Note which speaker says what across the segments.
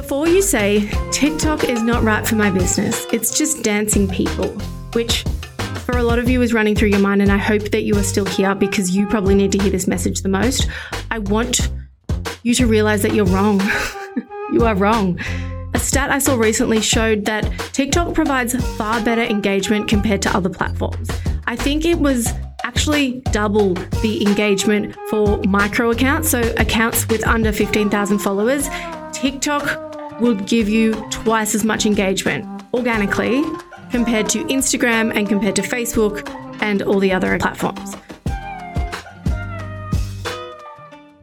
Speaker 1: Before you say, TikTok is not right for my business, it's just dancing people, which for a lot of you is running through your mind, and I hope that you are still here because you probably need to hear this message the most. I want you to realize that you're wrong. you are wrong. A stat I saw recently showed that TikTok provides far better engagement compared to other platforms. I think it was actually double the engagement for micro accounts, so accounts with under 15,000 followers. TikTok will give you twice as much engagement organically compared to Instagram and compared to Facebook and all the other platforms.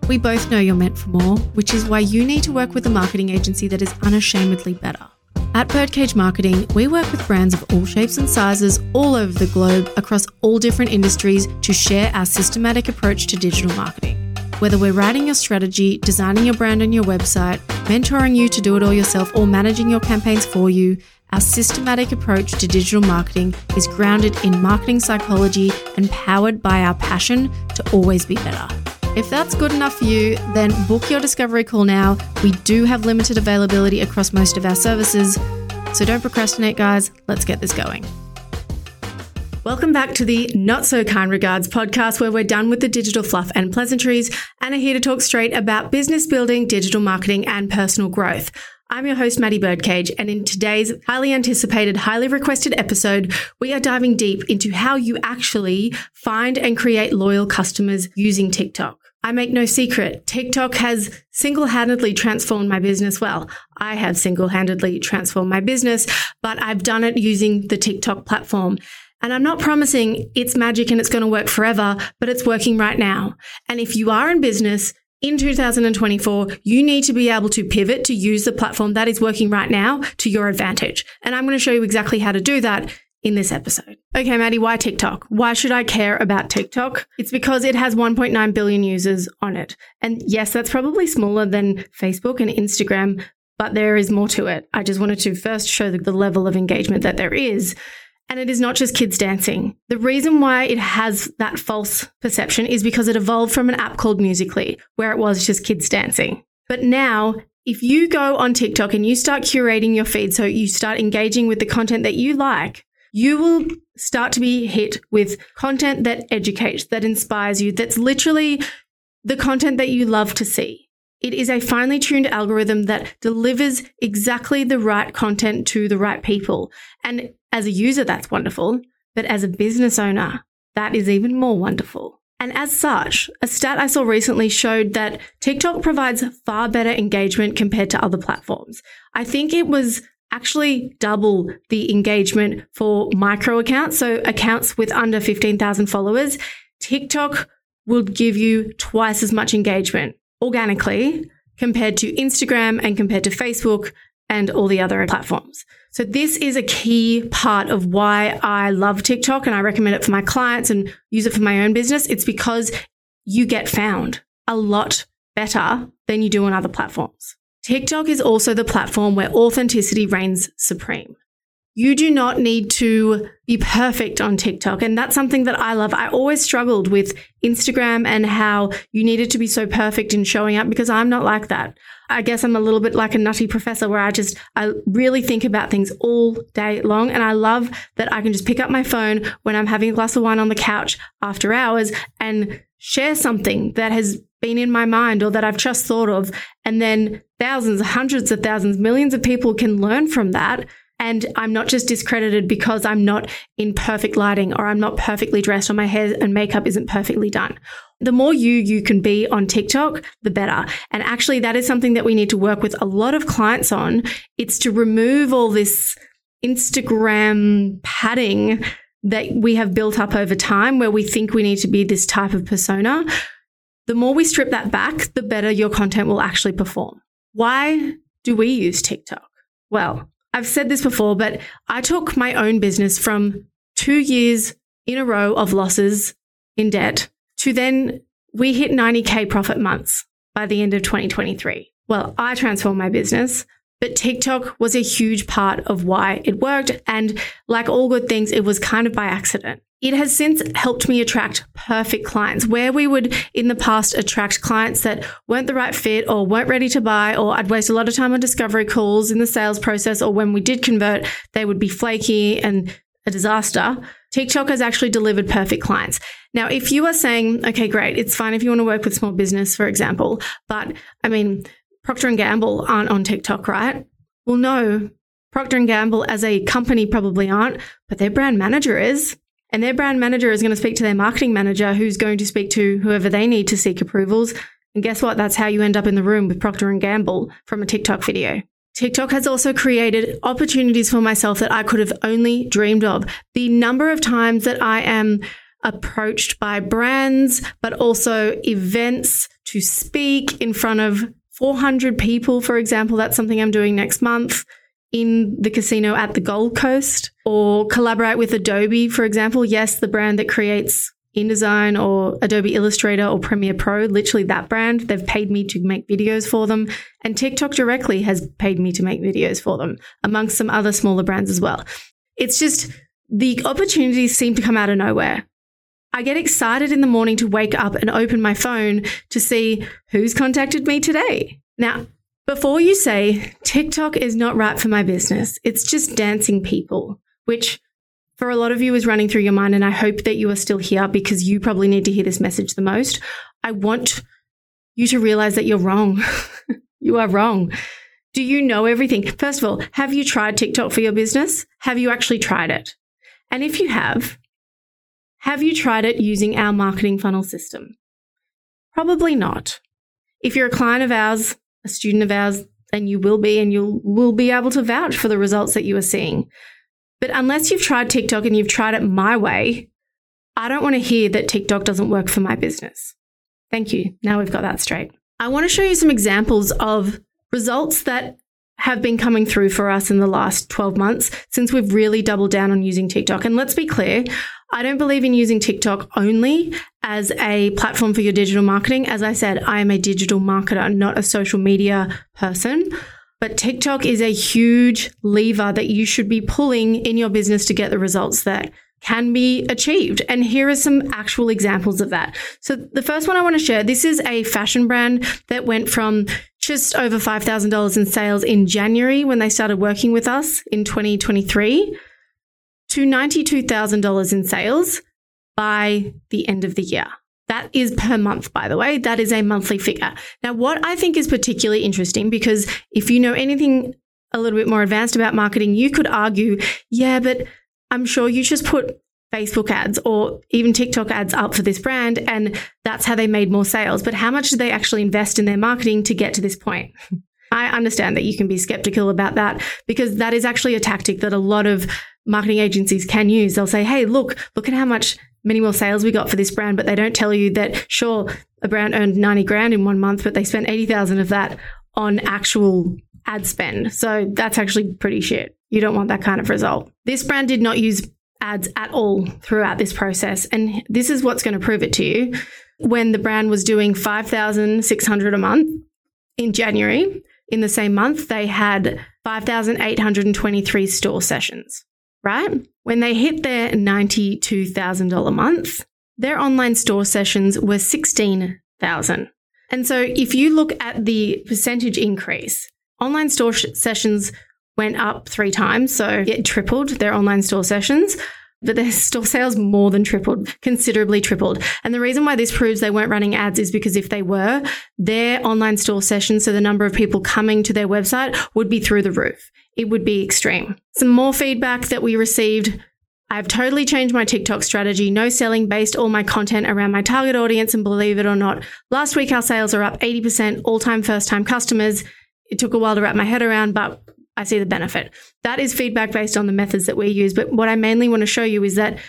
Speaker 1: We both know you're meant for more, which is why you need to work with a marketing agency that is unashamedly better. At Birdcage Marketing, we work with brands of all shapes and sizes all over the globe across all different industries to share our systematic approach to digital marketing. Whether we're writing your strategy, designing your brand and your website, mentoring you to do it all yourself, or managing your campaigns for you, our systematic approach to digital marketing is grounded in marketing psychology and powered by our passion to always be better. If that's good enough for you, then book your discovery call now. We do have limited availability across most of our services. So don't procrastinate, guys. Let's get this going. Welcome back to the Not So Kind Regards podcast, where we're done with the digital fluff and pleasantries and are here to talk straight about business building, digital marketing, and personal growth. I'm your host, Maddy Birdcage, and in today's highly anticipated, highly requested episode, we are diving deep into how you actually find and create loyal customers using TikTok. I make no secret, TikTok has single handedly transformed my business. Well, I have single handedly transformed my business, but I've done it using the TikTok platform. And I'm not promising it's magic and it's going to work forever, but it's working right now. And if you are in business, in 2024, you need to be able to pivot to use the platform that is working right now to your advantage. And I'm going to show you exactly how to do that in this episode. Okay, Maddy, why TikTok? Why should I care about TikTok? It's because it has 1.9 billion users on it. And yes, that's probably smaller than Facebook and Instagram, but there is more to it. I just wanted to first show the level of engagement that there is. And it is not just kids dancing. The reason why it has that false perception is because it evolved from an app called Musical.ly, where it was just kids dancing. But now, if you go on TikTok and you start curating your feed, so you start engaging with the content that you like, you will start to be hit with content that educates, that inspires you, that's literally the content that you love to see. It is a finely tuned algorithm that delivers exactly the right content to the right people. And as a user, that's wonderful. But as a business owner, that is even more wonderful. And as such, a stat I saw recently showed that TikTok provides far better engagement compared to other platforms. I think it was actually double the engagement for micro accounts. So accounts with under 15,000 followers. TikTok will give you twice as much engagement organically compared to Instagram and compared to Facebook and all the other platforms. So this is a key part of why I love TikTok and I recommend it for my clients and use it for my own business. It's because you get found a lot better than you do on other platforms. TikTok is also the platform where authenticity reigns supreme. You do not need to be perfect on TikTok. And that's something that I love. I always struggled with Instagram and how you needed to be so perfect in showing up because I'm not like that. I guess I'm a little bit like a nutty professor where I just, I really think about things all day long. And I love that I can just pick up my phone when I'm having a glass of wine on the couch after hours and share something that has been in my mind or that I've just thought of. And then thousands, hundreds of thousands, millions of people can learn from that and I'm not just discredited because I'm not in perfect lighting or I'm not perfectly dressed or my hair and makeup isn't perfectly done. The more you you can be on TikTok, the better. And actually, that is something that we need to work with a lot of clients on. It's to remove all this Instagram padding that we have built up over time where we think we need to be this type of persona. The more we strip that back, the better your content will actually perform. Why do we use TikTok? Well, I've said this before, but I took my own business from two years in a row of losses in debt to then we hit 90K profit months by the end of 2023. Well, I transformed my business, but TikTok was a huge part of why it worked. And like all good things, it was kind of by accident. It has since helped me attract perfect clients where we would in the past attract clients that weren't the right fit or weren't ready to buy or I'd waste a lot of time on discovery calls in the sales process or when we did convert they would be flaky and a disaster. TikTok has actually delivered perfect clients. Now, if you are saying, okay, great, it's fine if you want to work with small business, for example, but I mean, Procter and Gamble aren't on TikTok, right? Well, no, Procter and Gamble as a company probably aren't, but their brand manager is. And their brand manager is going to speak to their marketing manager, who's going to speak to whoever they need to seek approvals. And guess what? That's how you end up in the room with Procter and Gamble from a TikTok video. TikTok has also created opportunities for myself that I could have only dreamed of. The number of times that I am approached by brands, but also events to speak in front of 400 people, for example, that's something I'm doing next month in the casino at the Gold Coast or collaborate with Adobe, for example. Yes, the brand that creates InDesign or Adobe Illustrator or Premiere Pro, literally that brand. They've paid me to make videos for them. And TikTok directly has paid me to make videos for them, amongst some other smaller brands as well. It's just the opportunities seem to come out of nowhere. I get excited in the morning to wake up and open my phone to see who's contacted me today. Now, before you say TikTok is not right for my business, it's just dancing people, which for a lot of you is running through your mind. And I hope that you are still here because you probably need to hear this message the most. I want you to realize that you're wrong. you are wrong. Do you know everything? First of all, have you tried TikTok for your business? Have you actually tried it? And if you have, have you tried it using our marketing funnel system? Probably not. If you're a client of ours, a student of ours, and you will be, and you will be able to vouch for the results that you are seeing. But unless you've tried TikTok and you've tried it my way, I don't want to hear that TikTok doesn't work for my business. Thank you. Now we've got that straight. I want to show you some examples of results that have been coming through for us in the last 12 months since we've really doubled down on using TikTok. And let's be clear, I don't believe in using TikTok only as a platform for your digital marketing. As I said, I am a digital marketer, not a social media person. But TikTok is a huge lever that you should be pulling in your business to get the results that can be achieved. And here are some actual examples of that. So the first one I want to share, this is a fashion brand that went from just over $5,000 in sales in January when they started working with us in 2023 to $92,000 in sales by the end of the year. That is per month, by the way. That is a monthly figure. Now, what I think is particularly interesting, because if you know anything a little bit more advanced about marketing, you could argue, yeah, but I'm sure you just put Facebook ads or even TikTok ads up for this brand, and that's how they made more sales. But how much did they actually invest in their marketing to get to this point? I understand that you can be skeptical about that because that is actually a tactic that a lot of marketing agencies can use. They'll say, Hey, look, look at how much many more sales we got for this brand, but they don't tell you that sure, a brand earned 90 grand in one month, but they spent 80,000 of that on actual ad spend. So that's actually pretty shit. You don't want that kind of result. This brand did not use ads at all throughout this process. And this is what's going to prove it to you. When the brand was doing 5,600 a month in January, in the same month, they had 5,823 store sessions right? When they hit their $92,000 a month, their online store sessions were 16,000. And so if you look at the percentage increase, online store sh- sessions went up three times. So it tripled their online store sessions but their store sales more than tripled, considerably tripled. And the reason why this proves they weren't running ads is because if they were, their online store sessions, so the number of people coming to their website would be through the roof. It would be extreme. Some more feedback that we received. I've totally changed my TikTok strategy. No selling based all my content around my target audience. And believe it or not, last week our sales are up 80% all time first time customers. It took a while to wrap my head around, but I see the benefit. That is feedback based on the methods that we use. But what I mainly want to show you is that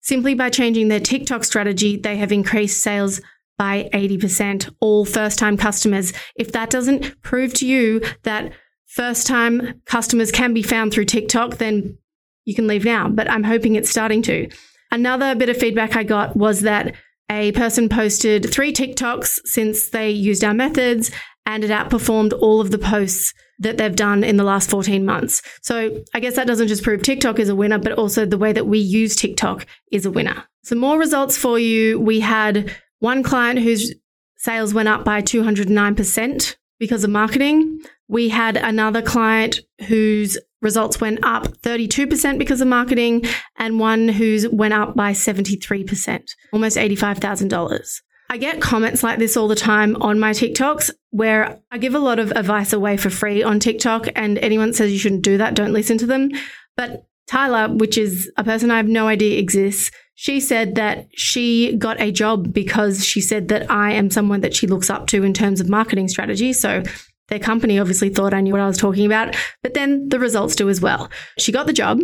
Speaker 1: simply by changing their TikTok strategy, they have increased sales by 80%, all first time customers. If that doesn't prove to you that first time customers can be found through TikTok, then you can leave now. But I'm hoping it's starting to. Another bit of feedback I got was that a person posted three TikToks since they used our methods and it outperformed all of the posts that they've done in the last 14 months. So I guess that doesn't just prove TikTok is a winner, but also the way that we use TikTok is a winner. Some more results for you. We had one client whose sales went up by 209% because of marketing. We had another client whose results went up 32% because of marketing and one who's went up by 73%, almost $85,000. I get comments like this all the time on my TikToks where I give a lot of advice away for free on TikTok and anyone says you shouldn't do that, don't listen to them. But Tyler, which is a person I have no idea exists, she said that she got a job because she said that I am someone that she looks up to in terms of marketing strategy. So their company obviously thought I knew what I was talking about, but then the results do as well. She got the job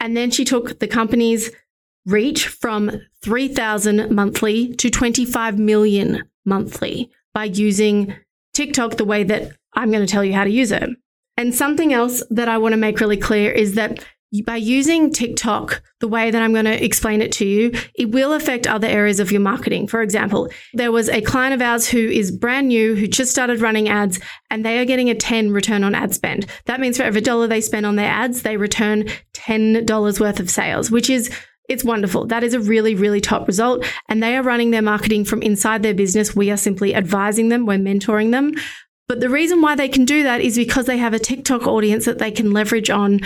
Speaker 1: and then she took the company's reach from 3,000 monthly to 25 million monthly by using TikTok the way that I'm going to tell you how to use it. And something else that I want to make really clear is that by using TikTok the way that I'm going to explain it to you, it will affect other areas of your marketing. For example, there was a client of ours who is brand new, who just started running ads, and they are getting a 10 return on ad spend. That means for every dollar they spend on their ads, they return $10 worth of sales, which is it's wonderful. That is a really, really top result. And they are running their marketing from inside their business. We are simply advising them, we're mentoring them. But the reason why they can do that is because they have a TikTok audience that they can leverage on.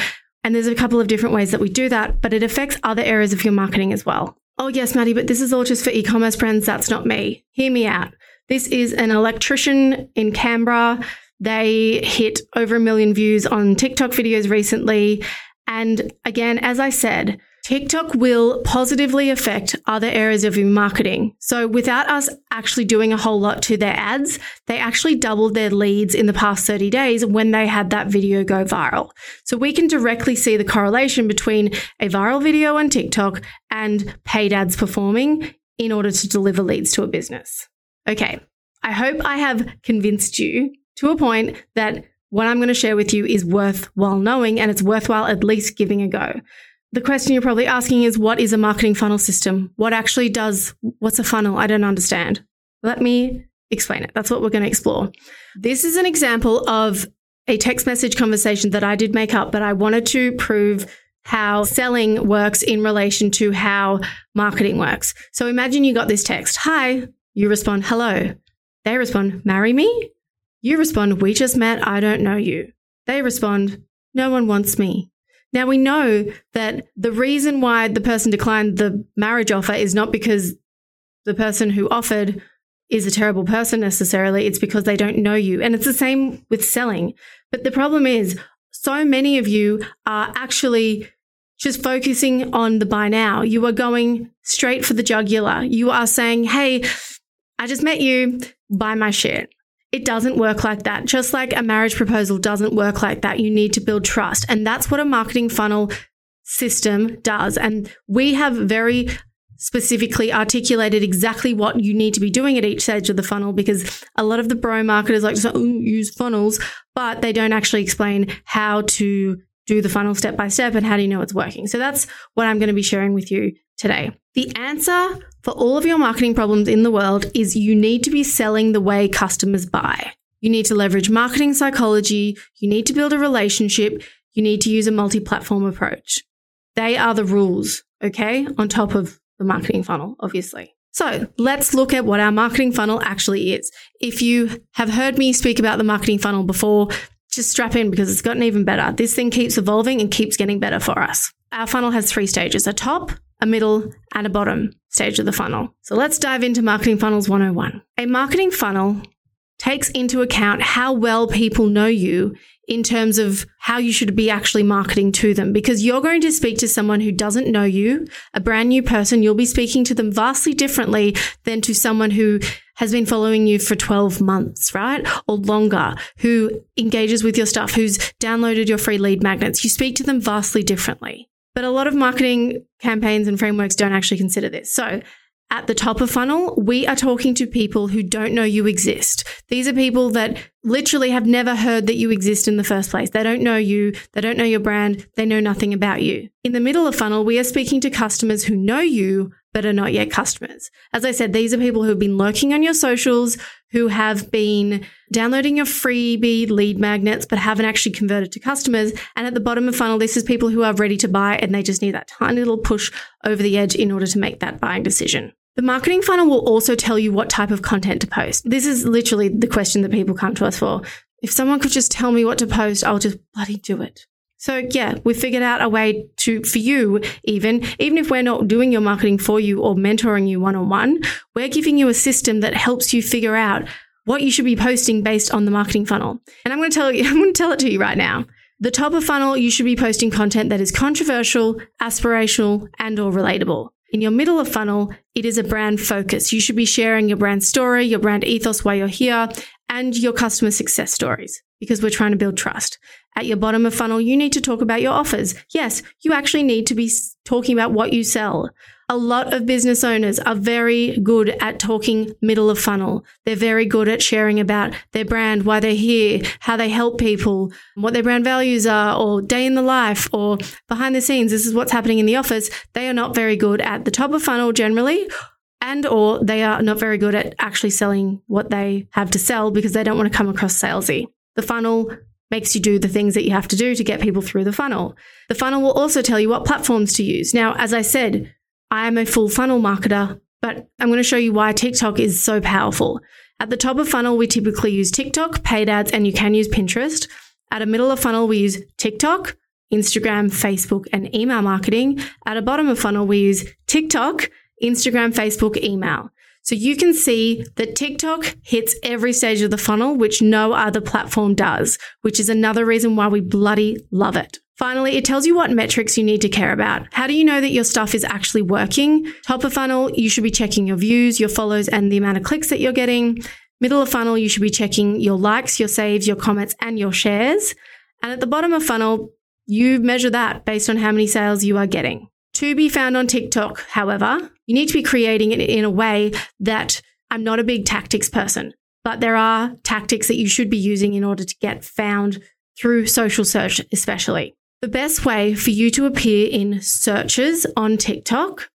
Speaker 1: And there's a couple of different ways that we do that, but it affects other areas of your marketing as well. Oh, yes, Maddy, but this is all just for e commerce brands. That's not me. Hear me out. This is an electrician in Canberra. They hit over a million views on TikTok videos recently. And again, as I said, TikTok will positively affect other areas of your marketing. So without us actually doing a whole lot to their ads, they actually doubled their leads in the past 30 days when they had that video go viral. So we can directly see the correlation between a viral video on TikTok and paid ads performing in order to deliver leads to a business. Okay. I hope I have convinced you to a point that what I'm going to share with you is worthwhile knowing and it's worthwhile at least giving a go. The question you're probably asking is what is a marketing funnel system? What actually does, what's a funnel? I don't understand. Let me explain it. That's what we're going to explore. This is an example of a text message conversation that I did make up, but I wanted to prove how selling works in relation to how marketing works. So imagine you got this text Hi. You respond, Hello. They respond, Marry me. You respond, We just met. I don't know you. They respond, No one wants me. Now we know that the reason why the person declined the marriage offer is not because the person who offered is a terrible person necessarily. It's because they don't know you. And it's the same with selling. But the problem is so many of you are actually just focusing on the buy now. You are going straight for the jugular. You are saying, Hey, I just met you, buy my shit. It doesn't work like that. Just like a marriage proposal doesn't work like that. You need to build trust. And that's what a marketing funnel system does. And we have very specifically articulated exactly what you need to be doing at each stage of the funnel because a lot of the bro marketers like to oh, use funnels, but they don't actually explain how to do the funnel step by step and how do you know it's working. So that's what I'm going to be sharing with you today. The answer for all of your marketing problems in the world is you need to be selling the way customers buy. You need to leverage marketing psychology. You need to build a relationship. You need to use a multi platform approach. They are the rules, okay? On top of the marketing funnel, obviously. So let's look at what our marketing funnel actually is. If you have heard me speak about the marketing funnel before, just strap in because it's gotten even better. This thing keeps evolving and keeps getting better for us. Our funnel has three stages a top, a middle, and a bottom stage of the funnel. So let's dive into Marketing Funnels 101. A marketing funnel takes into account how well people know you in terms of how you should be actually marketing to them because you're going to speak to someone who doesn't know you, a brand new person. You'll be speaking to them vastly differently than to someone who has been following you for 12 months, right? Or longer, who engages with your stuff, who's downloaded your free lead magnets. You speak to them vastly differently. But a lot of marketing campaigns and frameworks don't actually consider this. So at the top of funnel, we are talking to people who don't know you exist. These are people that literally have never heard that you exist in the first place. They don't know you. They don't know your brand. They know nothing about you. In the middle of funnel, we are speaking to customers who know you, but are not yet customers. As I said, these are people who have been lurking on your socials, who have been downloading your freebie lead magnets, but haven't actually converted to customers. And at the bottom of funnel, this is people who are ready to buy and they just need that tiny little push over the edge in order to make that buying decision. The marketing funnel will also tell you what type of content to post. This is literally the question that people come to us for. If someone could just tell me what to post, I'll just bloody do it. So yeah, we figured out a way to, for you, even, even if we're not doing your marketing for you or mentoring you one on one, we're giving you a system that helps you figure out what you should be posting based on the marketing funnel. And I'm going to tell you, I'm going to tell it to you right now. The top of funnel, you should be posting content that is controversial, aspirational, and or relatable. In your middle of funnel, it is a brand focus. You should be sharing your brand story, your brand ethos, why you're here, and your customer success stories because we're trying to build trust. At your bottom of funnel, you need to talk about your offers. Yes, you actually need to be talking about what you sell. A lot of business owners are very good at talking middle of funnel. They're very good at sharing about their brand, why they're here, how they help people, what their brand values are, or day in the life, or behind the scenes. This is what's happening in the office. They are not very good at the top of funnel generally, and or they are not very good at actually selling what they have to sell because they don't want to come across salesy. The funnel makes you do the things that you have to do to get people through the funnel. The funnel will also tell you what platforms to use. Now, as I said, I am a full funnel marketer, but I'm going to show you why TikTok is so powerful. At the top of funnel, we typically use TikTok, paid ads, and you can use Pinterest. At a middle of funnel, we use TikTok, Instagram, Facebook, and email marketing. At a bottom of funnel, we use TikTok, Instagram, Facebook, email. So you can see that TikTok hits every stage of the funnel, which no other platform does, which is another reason why we bloody love it. Finally, it tells you what metrics you need to care about. How do you know that your stuff is actually working? Top of funnel, you should be checking your views, your follows, and the amount of clicks that you're getting. Middle of funnel, you should be checking your likes, your saves, your comments, and your shares. And at the bottom of funnel, you measure that based on how many sales you are getting. To be found on TikTok, however, you need to be creating it in a way that I'm not a big tactics person, but there are tactics that you should be using in order to get found through social search, especially. The best way for you to appear in searches on TikTok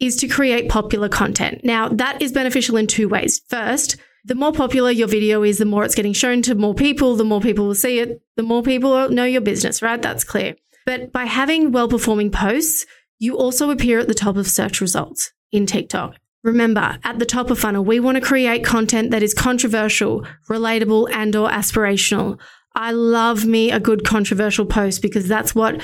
Speaker 1: is to create popular content. Now, that is beneficial in two ways. First, the more popular your video is, the more it's getting shown to more people, the more people will see it, the more people know your business, right? That's clear. But by having well performing posts, you also appear at the top of search results in TikTok. Remember, at the top of funnel, we want to create content that is controversial, relatable, and or aspirational. I love me a good controversial post because that's what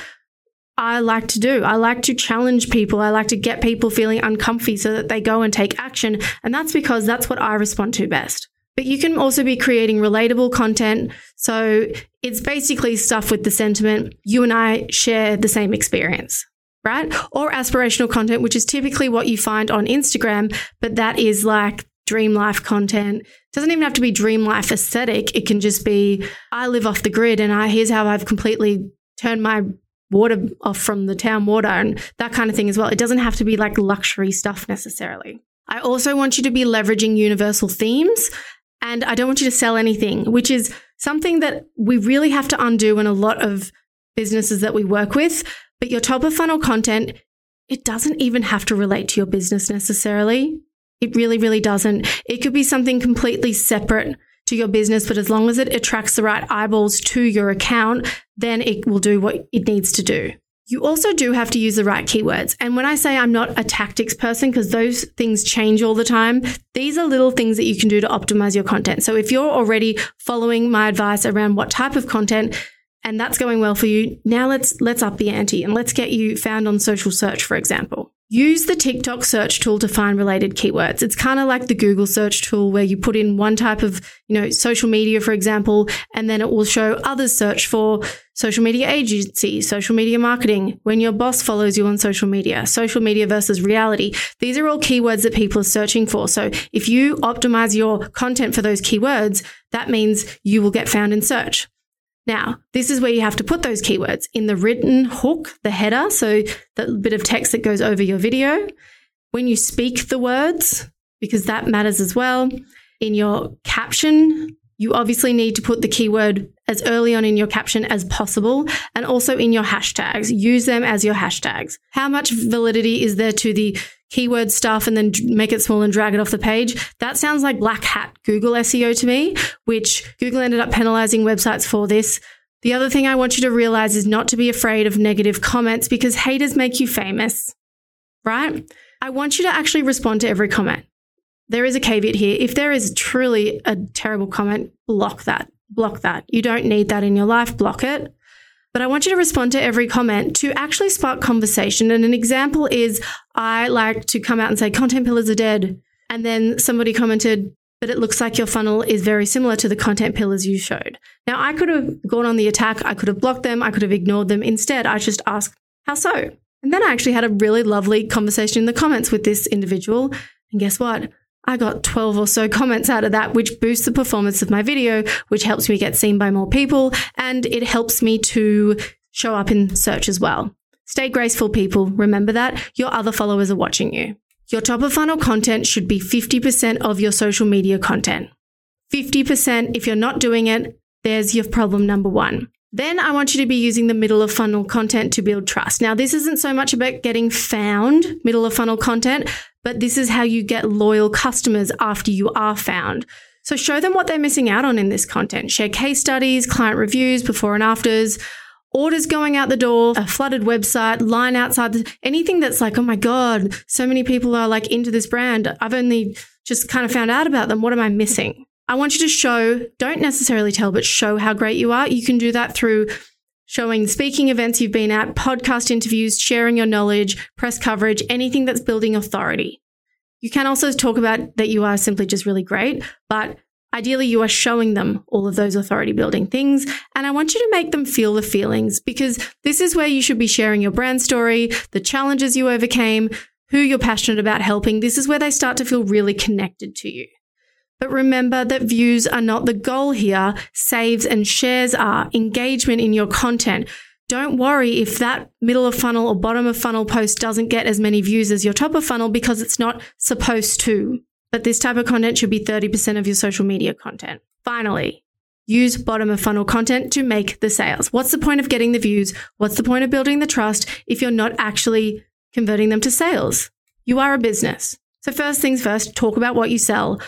Speaker 1: I like to do. I like to challenge people. I like to get people feeling uncomfy so that they go and take action. And that's because that's what I respond to best. But you can also be creating relatable content. So it's basically stuff with the sentiment you and I share the same experience right? Or aspirational content, which is typically what you find on Instagram, but that is like dream life content. It doesn't even have to be dream life aesthetic. It can just be I live off the grid and I here's how I've completely turned my water off from the town water and that kind of thing as well. It doesn't have to be like luxury stuff necessarily. I also want you to be leveraging universal themes and I don't want you to sell anything, which is something that we really have to undo in a lot of businesses that we work with but your top of funnel content, it doesn't even have to relate to your business necessarily. It really, really doesn't. It could be something completely separate to your business, but as long as it attracts the right eyeballs to your account, then it will do what it needs to do. You also do have to use the right keywords. And when I say I'm not a tactics person, because those things change all the time, these are little things that you can do to optimize your content. So if you're already following my advice around what type of content and that's going well for you. Now let's let's up the ante and let's get you found on social search, for example. Use the TikTok search tool to find related keywords. It's kind of like the Google search tool where you put in one type of, you know, social media, for example, and then it will show others search for social media agency, social media marketing, when your boss follows you on social media, social media versus reality. These are all keywords that people are searching for. So if you optimize your content for those keywords, that means you will get found in search. Now, this is where you have to put those keywords in the written hook, the header, so the bit of text that goes over your video. When you speak the words, because that matters as well. In your caption, you obviously need to put the keyword as early on in your caption as possible and also in your hashtags. Use them as your hashtags. How much validity is there to the keyword stuff and then make it small and drag it off the page. That sounds like black hat Google SEO to me, which Google ended up penalizing websites for this. The other thing I want you to realize is not to be afraid of negative comments because haters make you famous, right? I want you to actually respond to every comment. There is a caveat here. If there is truly a terrible comment, block that. Block that. You don't need that in your life. Block it. But I want you to respond to every comment to actually spark conversation. And an example is I like to come out and say, content pillars are dead. And then somebody commented, but it looks like your funnel is very similar to the content pillars you showed. Now, I could have gone on the attack. I could have blocked them. I could have ignored them. Instead, I just asked, how so? And then I actually had a really lovely conversation in the comments with this individual. And guess what? I got 12 or so comments out of that, which boosts the performance of my video, which helps me get seen by more people. And it helps me to show up in search as well. Stay graceful, people. Remember that your other followers are watching you. Your top of funnel content should be 50% of your social media content. 50%, if you're not doing it, there's your problem number one. Then I want you to be using the middle of funnel content to build trust. Now, this isn't so much about getting found middle of funnel content, but this is how you get loyal customers after you are found. So show them what they're missing out on in this content. Share case studies, client reviews, before and afters, orders going out the door, a flooded website, line outside, anything that's like, oh my God, so many people are like into this brand. I've only just kind of found out about them. What am I missing? I want you to show, don't necessarily tell, but show how great you are. You can do that through showing speaking events you've been at, podcast interviews, sharing your knowledge, press coverage, anything that's building authority. You can also talk about that you are simply just really great, but Ideally, you are showing them all of those authority building things. And I want you to make them feel the feelings because this is where you should be sharing your brand story, the challenges you overcame, who you're passionate about helping. This is where they start to feel really connected to you. But remember that views are not the goal here. Saves and shares are engagement in your content. Don't worry if that middle of funnel or bottom of funnel post doesn't get as many views as your top of funnel because it's not supposed to but this type of content should be 30% of your social media content. Finally, use bottom of funnel content to make the sales. What's the point of getting the views? What's the point of building the trust if you're not actually converting them to sales? You are a business. So, first things first, talk about what you sell.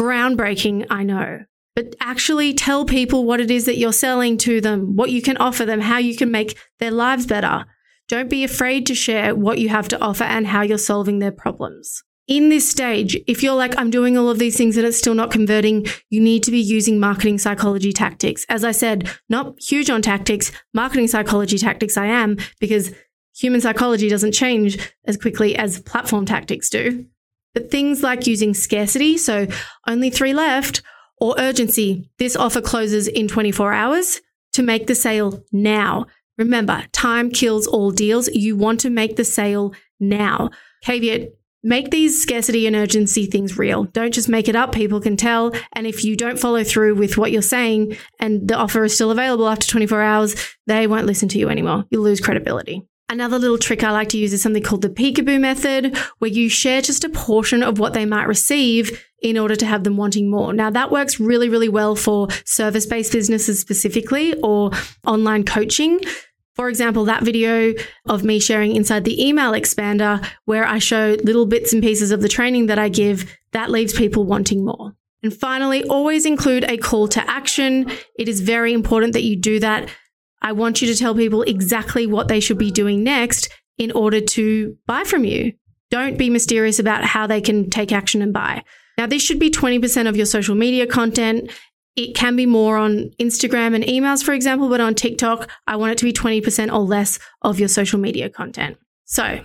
Speaker 1: Groundbreaking, I know, but actually tell people what it is that you're selling to them, what you can offer them, how you can make their lives better. Don't be afraid to share what you have to offer and how you're solving their problems in this stage, if you're like, I'm doing all of these things and it's still not converting, you need to be using marketing psychology tactics. As I said, not huge on tactics, marketing psychology tactics I am because human psychology doesn't change as quickly as platform tactics do. But things like using scarcity, so only three left, or urgency, this offer closes in 24 hours to make the sale now. Remember, time kills all deals. You want to make the sale now. Caveat Make these scarcity and urgency things real. Don't just make it up. People can tell. And if you don't follow through with what you're saying and the offer is still available after 24 hours, they won't listen to you anymore. You'll lose credibility. Another little trick I like to use is something called the peekaboo method, where you share just a portion of what they might receive in order to have them wanting more. Now, that works really, really well for service based businesses specifically or online coaching for example, that video of me sharing inside the email expander where I show little bits and pieces of the training that I give, that leaves people wanting more. And finally, always include a call to action. It is very important that you do that. I want you to tell people exactly what they should be doing next in order to buy from you. Don't be mysterious about how they can take action and buy. Now, this should be 20% of your social media content. It can be more on Instagram and emails, for example, but on TikTok, I want it to be 20% or less of your social media content. So,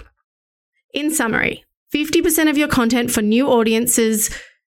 Speaker 1: in summary, 50% of your content for new audiences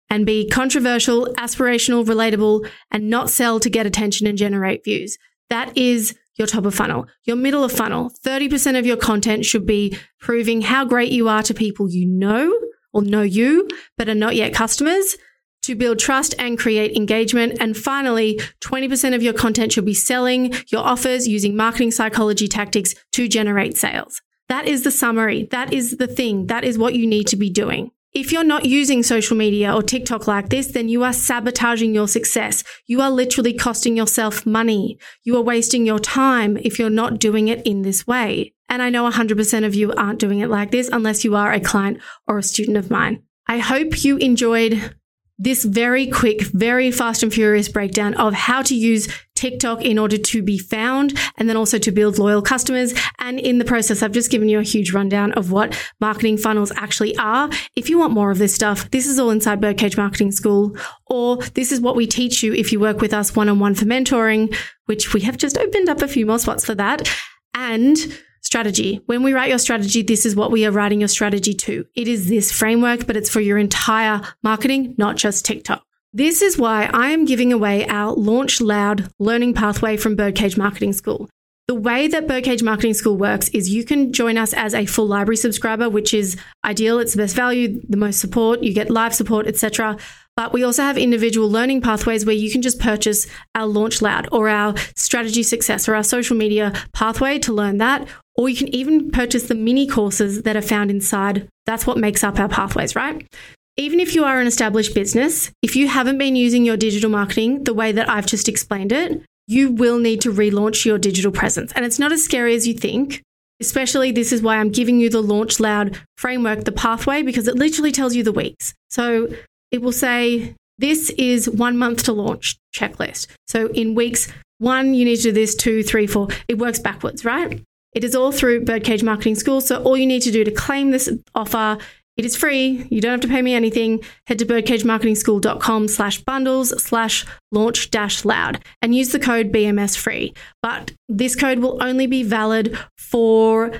Speaker 1: and be controversial, aspirational, relatable, and not sell to get attention and generate views. That is your top of funnel. Your middle of funnel, 30% of your content should be proving how great you are to people you know or know you, but are not yet customers to build trust and create engagement. And finally, 20% of your content should be selling your offers using marketing psychology tactics to generate sales. That is the summary. That is the thing. That is what you need to be doing. If you're not using social media or TikTok like this, then you are sabotaging your success. You are literally costing yourself money. You are wasting your time if you're not doing it in this way. And I know 100% of you aren't doing it like this unless you are a client or a student of mine. I hope you enjoyed this very quick, very fast and furious breakdown of how to use TikTok in order to be found and then also to build loyal customers. And in the process, I've just given you a huge rundown of what marketing funnels actually are. If you want more of this stuff, this is all inside Birdcage Marketing School, or this is what we teach you if you work with us one on one for mentoring, which we have just opened up a few more spots for that. And strategy. When we write your strategy, this is what we are writing your strategy to. It is this framework, but it's for your entire marketing, not just TikTok. This is why I am giving away our Launch Loud learning pathway from Birdcage Marketing School. The way that Birdcage Marketing School works is you can join us as a full library subscriber, which is ideal. It's the best value, the most support, you get live support, etc. But we also have individual learning pathways where you can just purchase our Launch Loud or our strategy success or our social media pathway to learn that. Or you can even purchase the mini courses that are found inside. That's what makes up our pathways, right? Even if you are an established business, if you haven't been using your digital marketing the way that I've just explained it, you will need to relaunch your digital presence. And it's not as scary as you think. Especially, this is why I'm giving you the Launch Loud framework, the pathway, because it literally tells you the weeks. So it will say, this is one month to launch checklist. So in weeks one, you need to do this, two, three, four. It works backwards, right? It is all through Birdcage Marketing School. So all you need to do to claim this offer it is free. You don't have to pay me anything. Head to birdcagemarketingschool.com slash bundles slash launch dash loud and use the code BMS free. But this code will only be valid for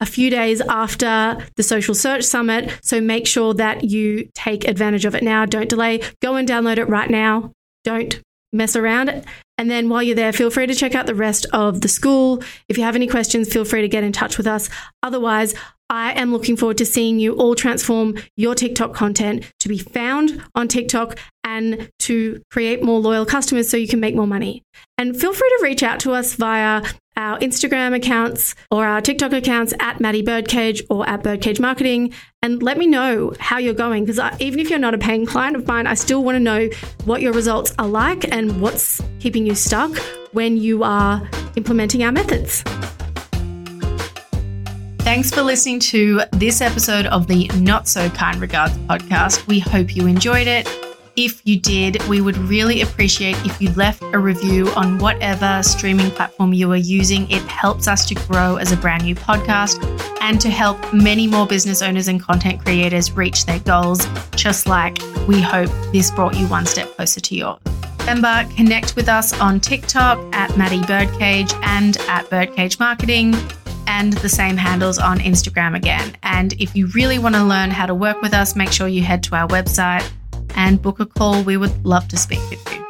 Speaker 1: a few days after the Social Search Summit. So make sure that you take advantage of it now. Don't delay. Go and download it right now. Don't mess around. And then while you're there, feel free to check out the rest of the school. If you have any questions, feel free to get in touch with us. Otherwise, I am looking forward to seeing you all transform your TikTok content to be found on TikTok and to create more loyal customers so you can make more money. And feel free to reach out to us via our Instagram accounts or our TikTok accounts at Maddy Birdcage or at Birdcage Marketing and let me know how you're going. Because even if you're not a paying client of mine, I still want to know what your results are like and what's keeping you stuck when you are implementing our methods. Thanks for listening to this episode of the Not So Kind Regards podcast. We hope you enjoyed it. If you did, we would really appreciate if you left a review on whatever streaming platform you are using. It helps us to grow as a brand new podcast and to help many more business owners and content creators reach their goals, just like we hope this brought you one step closer to yours. Remember, connect with us on TikTok at Maddy Birdcage and at Birdcage Marketing and the same handles on Instagram again. And if you really want to learn how to work with us, make sure you head to our website and book a call. We would love to speak with you.